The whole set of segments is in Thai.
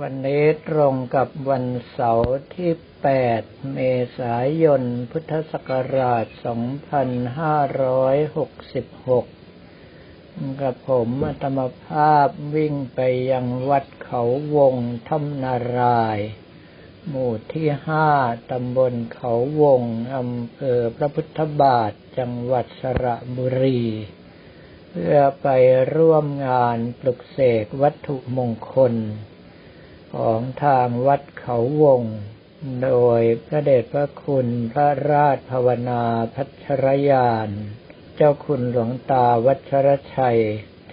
วันนี้ตรงกับวันเสาร์ที่ 8 เมษายน พุทธศักราช 2566 กับผมอัตมภาพวิ่งไปยังวัดเขาวงถ้ำนาราย หมู่ที่ห้าตำบลเขาวง อำเภอพระพุทธบาท จังหวัดสระบุรีเพื่อไปร่วมงานปลุกเสกวัตถุมงคล ของทางวัดเขาวง โดยพระเดชพระคุณพระราชภาวนาพัชรยาน เจ้าคุณหลวงตาวัชรชัย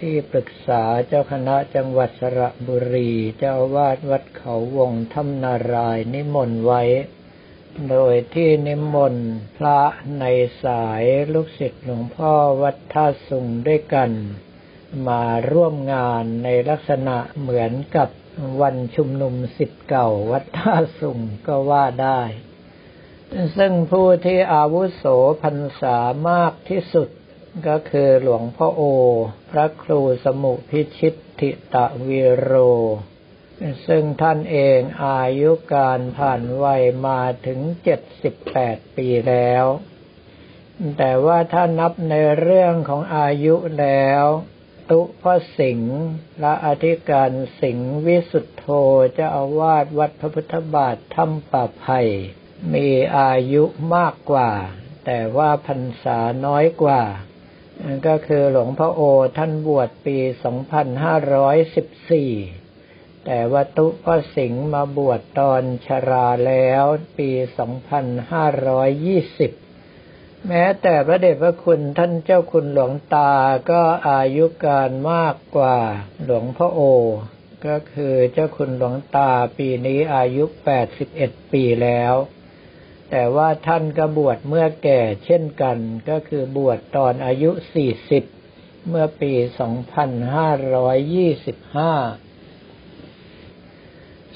ที่ปรึกษาเจ้าคณะจังหวัดสระบุรี เจ้าวาดวัดเขาวงถ้ำนารายนิมนต์ไว้ โดยที่นิมนต์พระในสายลูกศิษย์หลวงพ่อวัดท่าสุงด้วยกันมาร่วมงานในลักษณะเหมือนกับ วันชุมนุมสิทธิ์เก่าวัดท่าสุงก็ว่าได้ ซึ่งผู้ที่อาวุโสพรรษามากที่สุดก็คือหลวงพ่อโอ พระครูสมุพิชิตติตะวีโร ซึ่งท่านเองอายุการผ่านวัยมาถึง78ปีแล้ว แต่ว่าถ้านับในเรื่องของอายุแล้ว ตุพระสิงห์และอธิการสิงห์วิสุทธโธเจ้าอาวาสวัดพระพุทธบาทถ้ำป่าไผ่มีอายุมากกว่า แต่ว่าพรรษาน้อยกว่าก็คือหลวงพ่อโอท่านบวชปี 2514 แต่ว่าตุพระสิงห์มาบวชตอนชราแล้วปี 2520 แม้แต่พระเดชพระคุณท่านเจ้าคุณหลวงตาก็อายุการมากกว่าหลวงพ่อโอ ก็คือเจ้าคุณหลวงตาปีนี้อายุ 81 ปีแล้ว แต่ว่าท่านก็บวชเมื่อแก่เช่นกัน ก็คือบวชตอนอายุ 40 เมื่อปี 2525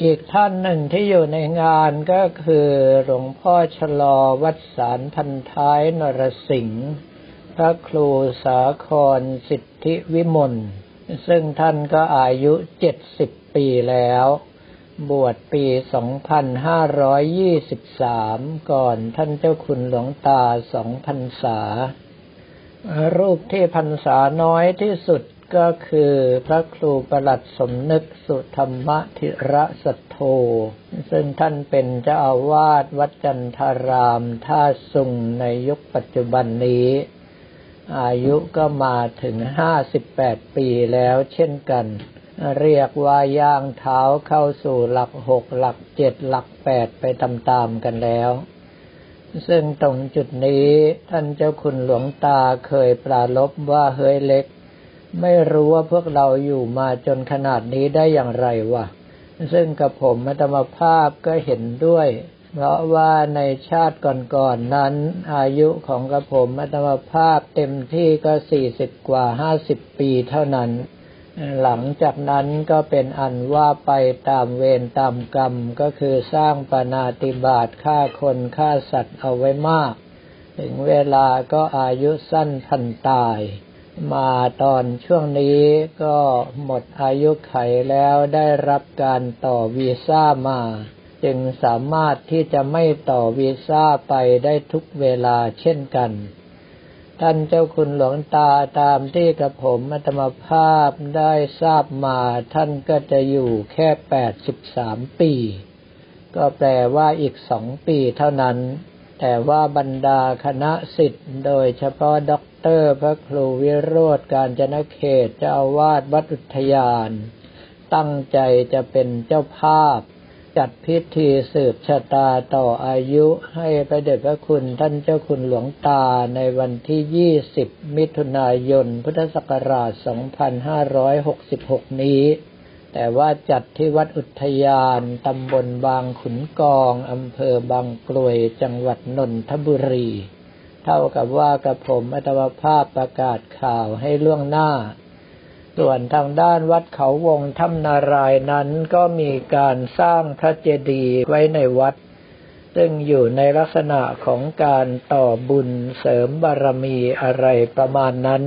อีกท่านหนึ่งที่อยู่ในงานก็คือหลวงพ่อชะลอวัดสารพันท้ายนรสิงห์พระครูสาครสิทธิวิมลซึ่งท่านก็อายุเจ็ดสิบปีแล้ว บวชปี 2523 ก่อนท่านเจ้าคุณหลวงตาสองพรรษา รูปที่พรรษาน้อยที่สุด ก็คือพระครูประหลัดสมนึกสุธรรมธิระสัทโธ ซึ่งท่านเป็นเจ้าอาวาสวัดจันทารามท่าสุงในยุคปัจจุบันนี้ อายุก็มาถึงห้าสิบแปดปีแล้วเช่นกัน เรียกว่าย่างเท้าเข้าสู่หลักหกหลักเจ็ดหลักแปดไปตามๆกันแล้วซึ่งตรงจุดนี้ท่านเจ้าคุณหลวงตาเคยปราลบว่าเฮ้ยเล็ก ไม่รู้ว่าพวกเราอยู่มาจนขนาดนี้ได้อย่างไรวะ ซึ่งกับผมมัตมภาพก็เห็นด้วย เพราะว่าในชาติก่อนๆนนั้น อายุของกระผมมัตมภาพเต็มที่ก็สี่สิบกว่าห้าสิบปีเท่านั้น หลังจากนั้นก็เป็นอันว่าไปตามเวรตามกรรมก็คือสร้างปนาติบาตฆ่าคนฆ่าสัตว์เอาไว้มาก ถึงเวลาก็อายุสั้นพันตาย มาตอนช่วงนี้ก็หมดอายุไขแล้วได้รับการต่อวีซ่ามา จึงสามารถที่จะไม่ต่อวีซ่าไปได้ทุกเวลาเช่นกัน ท่านเจ้าคุณหลวงตาตามที่กระผมอัตมภาพได้ทราบมาท่านก็จะอยู่แค่แปดสิบสามปี ก็แปลว่าอีกสองปีเท่านั้น แต่ว่าบรรดาคณะสิทธิ์โดยเฉพาะด็อก ตอร์ พระครูวิโรธการจนเขตเจ้าวาสวัดอุทยาน ตั้งใจจะเป็นเจ้าภาพ จัดพิธีสืบชะตาต่ออายุให้พระเดชพระคุณท่านเจ้าคุณหลวงตาในวันที่ 20 มิถุนายน พุทธศักราช 2566 นี้ แต่ว่าจัดที่วัดอุทยานตำบลบางขุนกองอำเภอบางกลวยจังหวัดนนทบุรี เท่ากับว่ากระผมอัตวภาพประกาศข่าวให้ล่วงหน้า ส่วนทางด้านวัดเขาวงถ้ำนารายนั้นก็มีการสร้างพระเจดีย์ไว้ในวัด ซึ่งอยู่ในลักษณะของการต่อบุญเสริมบารมีอะไรประมาณนั้น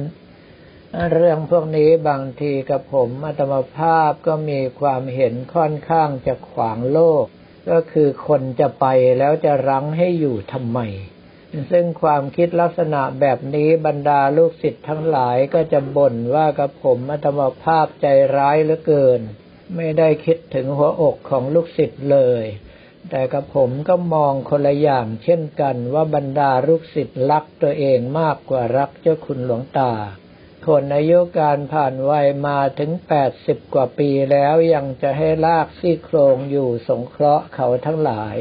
เรื่องพวกนี้บางทีกับผมอัตมภาพก็มีความเห็นค่อนข้างจะขวางโลก ก็คือคนจะไปแล้วจะรั้งให้อยู่ทำไม ซึ่งความคิดลักษณะแบบนี้บรรดาลูกศิษย์ทั้งหลายก็จะบ่นว่ากับผมอัตมภาพใจร้ายเหลือเกิน ไม่ได้คิดถึงหัวอกของลูกศิษย์เลย แต่กับผมก็มองคนละอย่างเช่นกันว่าบรรดาลูกศิษย์รักตัวเองมากกว่ารักเจ้าคุณหลวงตา คนอายุการผ่านวัยมาถึงแปดสิบกว่าปีแล้วยังจะให้ลากซี่โครงอยู่สงเคราะห์เขาทั้งหลาย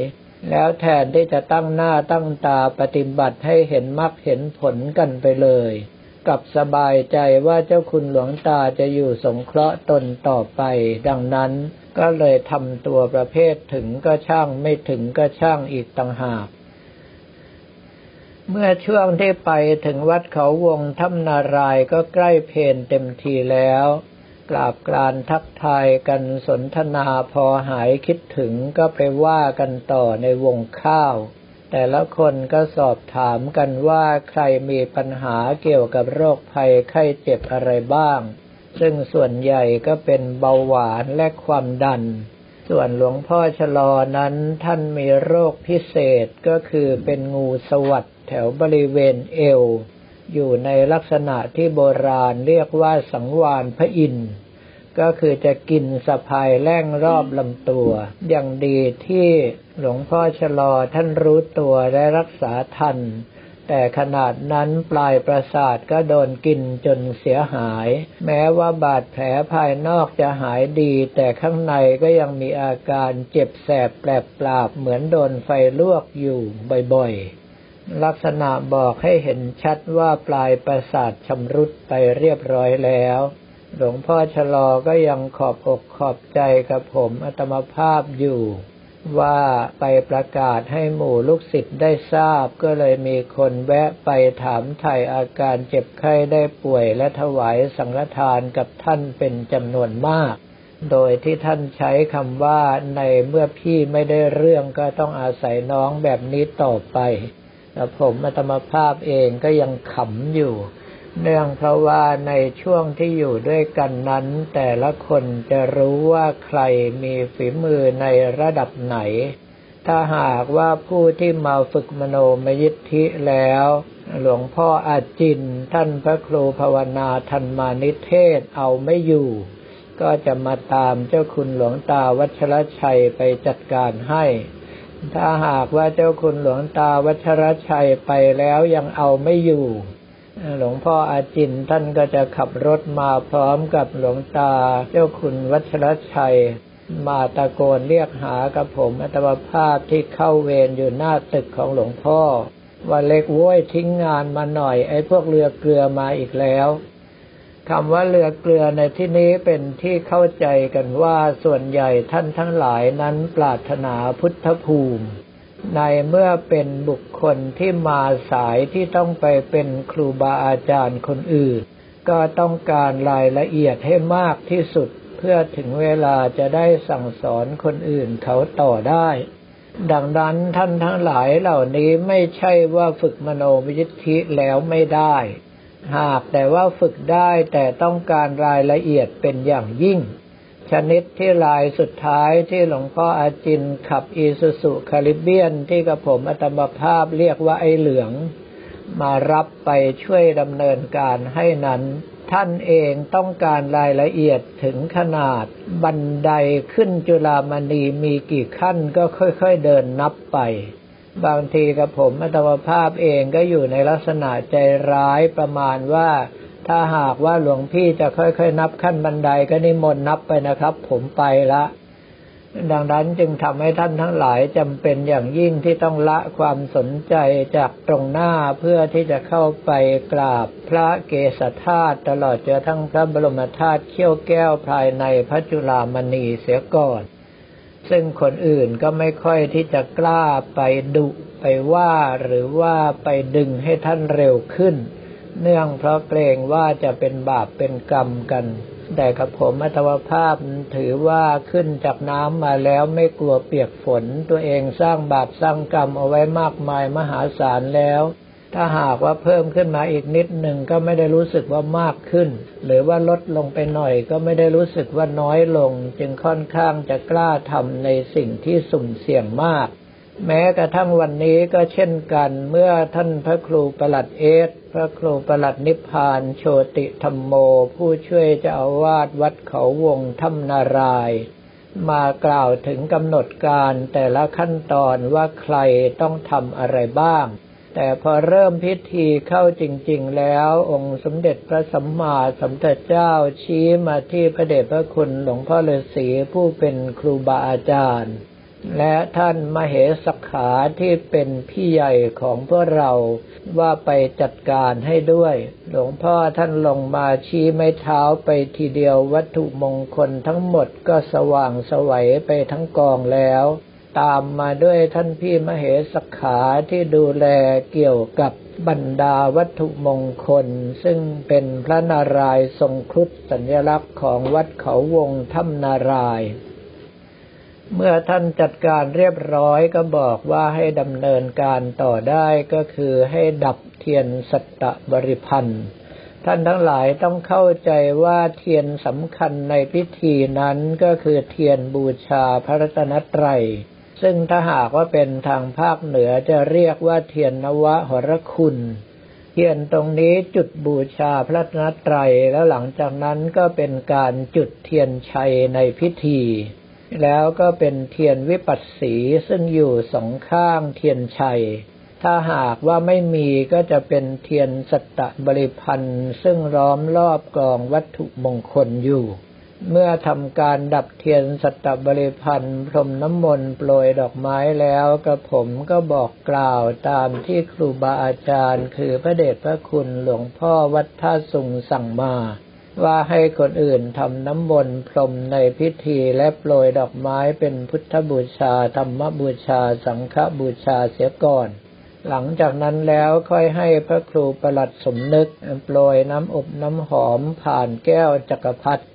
แล้วแทนที่จะตั้งหน้าตั้งตาปฏิบัติให้เห็นมรรคเห็นผลกันไปเลย กับสบายใจว่าเจ้าคุณหลวงตาจะอยู่สงเคราะห์ตนต่อไป ดังนั้นก็เลยทำตัวประเภทถึงก็ช่างไม่ถึงก็ช่างอีกต่างหากเมื่อช่วงที่ไปถึงวัดเขาวงถ้ำนารายก็ใกล้เพนเต็มทีแล้ว กราบกรานทักทายกันสนทนาพอหายคิดถึงก็ไปว่ากันต่อในวงข้าว แต่ละคนก็สอบถามกันว่าใครมีปัญหาเกี่ยวกับโรคภัยไข้เจ็บอะไรบ้าง ซึ่งส่วนใหญ่ก็เป็นเบาหวานและความดัน ส่วนหลวงพ่อชะลอนั้นท่านมีโรคพิเศษก็คือเป็นงูสวัสดแถวบริเวณเอว อยู่ในลักษณะที่โบราณเรียกว่าสังวานพระอินทร์ก็คือจะกินสะพายแล่งรอบลำตัว อย่างดีที่หลวงพ่อชะลอท่านรู้ตัวและรักษาทัน แต่ขนาดนั้นปลายประสาทก็โดนกินจนเสียหาย แม้ว่าบาดแผลภายนอกจะหายดี แต่ข้างในก็ยังมีอาการเจ็บแสบแปลบปราบเหมือนโดนไฟลวกอยู่บ่อยๆ ลักษณะบอกให้เห็นชัดว่าปลายประสาทชำรุดไปเรียบร้อยแล้ว หลวงพ่อชะลอก็ยังขอบอกขอบใจกับผมอัตมภาพอยู่ ว่าไปประกาศให้หมู่ลูกศิษย์ได้ทราบก็เลยมีคนแวะไปถามไถ่อาการเจ็บไข้ได้ป่วยและถวายสังฆทานกับท่านเป็นจำนวนมากโดยที่ท่านใช้คำว่าในเมื่อพี่ไม่ได้เรื่องก็ต้องอาศัยน้องแบบนี้ต่อไป แต่ผมอัตมภาพเองก็ยังขำอยู่ เนื่องเพราะว่าในช่วงที่อยู่ด้วยกันนั้น แต่ละคนจะรู้ว่าใครมีฝีมือในระดับไหน ถ้าหากว่าผู้ที่มาฝึกมโนมยิทธิแล้ว หลวงพ่ออาจิน ท่านพระครูภาวนาทันมานิเทศเอาไม่อยู่ ก็จะมาตามเจ้าคุณหลวงตาวัชรชัยไปจัดการให้ ถ้าหากว่าเจ้าคุณหลวงตาวัชรชัยไปแล้วยังเอาไม่อยู่ หลวงพ่ออาจินท่านก็จะขับรถมาพร้อมกับหลวงตาเจ้าคุณวัชรชัย มาตะโกนเรียกหากับผมอัตวภาพที่เข้าเวรอยู่หน้าตึกของหลวงพ่อ ว่าเล็กโว้ยทิ้งงานมาหน่อยไอ้พวกเรือเกลือมาอีกแล้ว คำว่าเรือเกลือในที่นี้เป็นที่เข้าใจกันว่าส่วนใหญ่ท่านทั้งหลายนั้นปรารถนาพุทธภูมิ ในเมื่อเป็นบุคคลที่มาสายที่ต้องไปเป็นครูบาอาจารย์คนอื่น ก็ต้องการรายละเอียดให้มากที่สุด เพื่อถึงเวลาจะได้สั่งสอนคนอื่นเขาต่อได้ ดังนั้นท่านทั้งหลายเหล่านี้ไม่ใช่ว่าฝึกมโนวิธิตแล้วไม่ได้ หากแต่ว่าฝึกได้แต่ต้องการรายละเอียดเป็นอย่างยิ่ง ชนิดที่ลายสุดท้ายที่หลวงพ่ออาจินขับอีสุสุคาริเบียนที่กระผมอัตมภาพเรียกว่าไอเหลือง มารับไปช่วยดำเนินการให้นั้น ท่านเองต้องการรายละเอียดถึงขนาด บันไดขึ้นจุฬามณีมีกี่ขั้นก็ค่อยๆเดินนับไป บางทีกับผมอัตวภาพเองก็อยู่ในลักษณะใจร้ายประมาณว่า ถ้าหากว่าหลวงพี่จะค่อยๆ นับขั้นบันไดก็นิมนต์นับไปนะครับ ผมไปละดังนั้นจึงทำให้ท่านทั้งหลายจำเป็นอย่างยิ่งที่ต้องละความสนใจจากตรงหน้าเพื่อที่จะเข้าไปกราบพระเกศธาตุตลอดจนทั้งพระบรมธาตุเขี้ยวแก้วภายในพระจุลามณีเสียก่อน ซึ่งคนอื่นก็ไม่ค่อยที่จะกล้าไปดุไปว่าหรือว่าไปดึงให้ท่านเร็วขึ้น เนื่องเพราะเกรงว่าจะเป็นบาปเป็นกรรมกัน แต่กับผมอัตวภาพถือว่าขึ้นจากน้ำมาแล้วไม่กลัวเปียกฝน ตัวเองสร้างบาปสร้างกรรมเอาไว้มากมายมหาศาลแล้ว ถ้าหากว่าเพิ่มขึ้นมาอีกนิดหนึ่งก็ไม่ได้รู้สึกว่ามากขึ้น หรือว่าลดลงไปหน่อยก็ไม่ได้รู้สึกว่าน้อยลง จึงค่อนข้างจะกล้าทำในสิ่งที่สุ่มเสี่ยงมาก แม้กระทั่งวันนี้ก็เช่นกันเมื่อท่านพระครูประหลัดเอสพระครูประหลัดนิพพานโชติธรรมโม ผู้ช่วยเจ้าอาวาสวัดเขาวงถ้ำนารายมากล่าวถึงกำหนดการแต่ละขั้นตอนว่าใครต้องทำอะไรบ้าง แต่พอเริ่มพิธีเข้าจริง ๆ แล้ว องค์สมเด็จพระสัมมาสัมพุทธเจ้าชี้มาที่พระเดชพระคุณหลวงพ่อฤาษีผู้เป็นครูบาอาจารย์ และท่านมเหสักขาที่เป็นพี่ใหญ่ของพวกเราว่าไปจัดการให้ด้วย หลวงพ่อท่านลงมาชี้ไม้เท้าไปทีเดียววัตถุมงคลทั้งหมดก็สว่างสวัยไปทั้งกองแล้ว ตามมาด้วยท่านพี่มเหสขาที่ดูแลเกี่ยวกับบรรดาวัตถุมงคล ซึ่งเป็นพระนารายณ์ทรงครุฑสัญลักษณ์ของวัดเขาวงถ้ำนารายณ์เมื่อท่านจัดการเรียบร้อยก็บอกว่าให้ดำเนินการต่อได้ก็คือให้ดับเทียนสัตตบริพันธ์ท่านทั้งหลายต้องเข้าใจว่าเทียนสำคัญในพิธีนั้นก็คือเทียนบูชาพระรัตนตรัย ซึ่งถ้าหากว่าเป็นทางภาคเหนือจะเรียกว่าเทียนนวะหรคุณ เทียนตรงนี้จุดบูชาพระรัตนตรัยแล้วหลังจากนั้นก็เป็นการจุดเทียนชัยในพิธี แล้วก็เป็นเทียนวิปัสสีซึ่งอยู่สองข้างเทียนชัย ถ้าหากว่าไม่มีก็จะเป็นเทียนสัตตบริพันธ์ซึ่งล้อมรอบกองวัตถุมงคลอยู่ เมื่อทำการดับเทียนสัตบริพันธ์พรมน้ำมนต์โปรยดอกไม้แล้วกระผมก็บอกกล่าวตามที่ครูบาอาจารย์ คือพระเดชพระคุณหลวงพ่อวัดท่าสุงสั่งมา ว่าให้คนอื่นทำน้ำมนต์พรมในพิธีและโปรยดอกไม้เป็นพุทธบูชาธรรมบูชาสังฆบูชาเสียก่อนหลังจากนั้นแล้วค่อยให้พระครูประหลัดสมนึก โปรยน้ำอบน้ำหอมผ่านแก้วจักรพรรดิ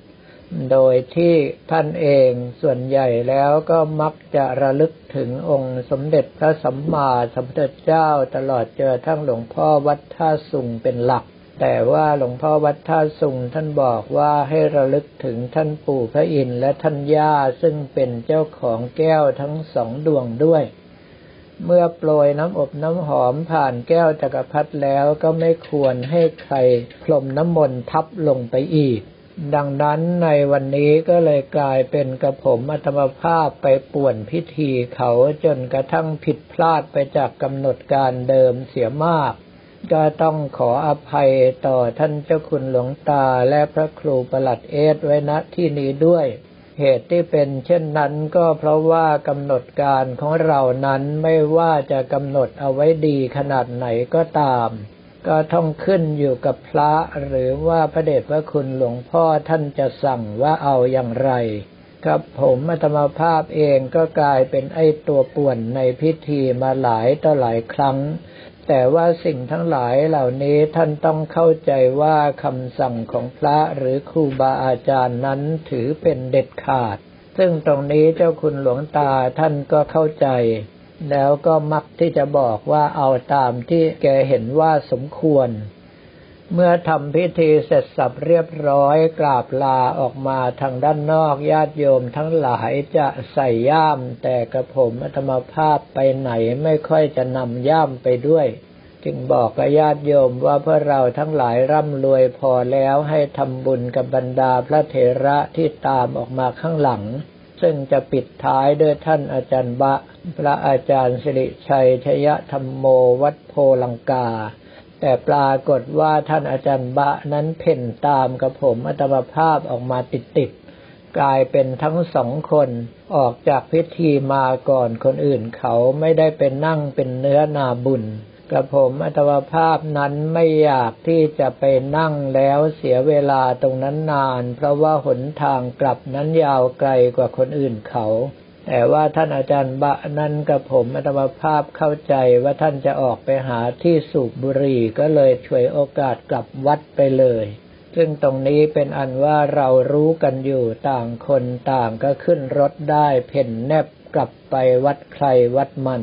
โดยที่ท่านเองส่วนใหญ่แล้วก็มักจะระลึกถึงองค์สมเด็จพระสัมมาสัมพุทธเจ้าตลอดเจอทั้งหลวงพ่อวัดท่าสุงเป็นหลัก แต่ว่าหลวงพ่อวัดท่าสุงท่านบอกว่าให้ระลึกถึงท่านปู่พระอินทร์และท่านย่าซึ่งเป็นเจ้าของแก้วทั้งสองดวงด้วยเมื่อโปรยน้ำอบน้ำหอมผ่านแก้วจักรพรรดิแล้วก็ไม่ควรให้ใครพรมน้ำมนต์ทับลงไปอีก ดังนั้นในวันนี้ก็เลยกลายเป็นกระผมอัตมภาพไปป่วนพิธีเขาจนกระทั่งผิดพลาดไปจากกำหนดการเดิมเสียมาก ก็ต้องขออภัยต่อท่านเจ้าคุณหลวงตาและพระครูประหลัดเอสไว้ณที่นี้ด้วย เหตุที่เป็นเช่นนั้นก็เพราะว่ากำหนดการของเรานั้นไม่ว่าจะกำหนดเอาไว้ดีขนาดไหนก็ตาม ก็ต้องขึ้นอยู่กับพระหรือว่าพระเดชพระคุณหลวงพ่อท่านจะสั่งว่าเอาอย่างไร ครับผมอัตมาภาพเองก็กลายเป็นไอ้ตัวป่วนในพิธีมาหลายต่อหลายครั้ง แต่ว่าสิ่งทั้งหลายเหล่านี้ท่านต้องเข้าใจว่าคำสั่งของพระหรือครูบาอาจารย์นั้นถือเป็นเด็ดขาด ซึ่งตรงนี้เจ้าคุณหลวงตาท่านก็เข้าใจ แล้วก็มักที่จะบอกว่าเอาตามที่แกเห็นว่าสมควร เมื่อทำพิธีเสร็จสับเรียบร้อยกราบลาออกมาทางด้านนอกญาติโยมทั้งหลายจะใส่ย่าม แต่กระผมธรรมภาพไปไหนไม่ค่อยจะนำย่ามไปด้วยจึงบอกกับญาติโยมว่าเพื่อเราทั้งหลายร่ำรวยพอแล้วให้ทำบุญกับบรรดาพระเถระที่ตามออกมาข้างหลัง ซึ่งจะปิดท้ายด้วยท่านอาจารย์บะ พระอาจารย์สิริชัยชยธรรมโมวัดโพลังกา แต่ปรากฏว่าท่านอาจารย์บะนั้นเพ่นตามกับผมอัตมภาพออกมาติดๆกลายเป็นทั้งสองคนออกจากพิธีมาก่อนคนอื่นเขาไม่ได้เป็นนั่งเป็นเนื้อนาบุญ กระผมอัตมภาพนั้นไม่อยากที่จะไปนั่งแล้วเสียเวลาตรงนั้นนาน เพราะว่าหนทางกลับนั้นยาวไกลกว่าคนอื่นเขา แต่ว่าท่านอาจารย์บะนั้นกับผมอัตมภาพเข้าใจว่าท่านจะออกไปหาที่สูบบุหรี่ก็เลยช่วยโอกาสกลับวัดไปเลย ซึ่งตรงนี้เป็นอันว่าเรารู้กันอยู่ต่างคนต่างก็ขึ้นรถได้เพ่นแนบกลับไปวัดใครวัดมัน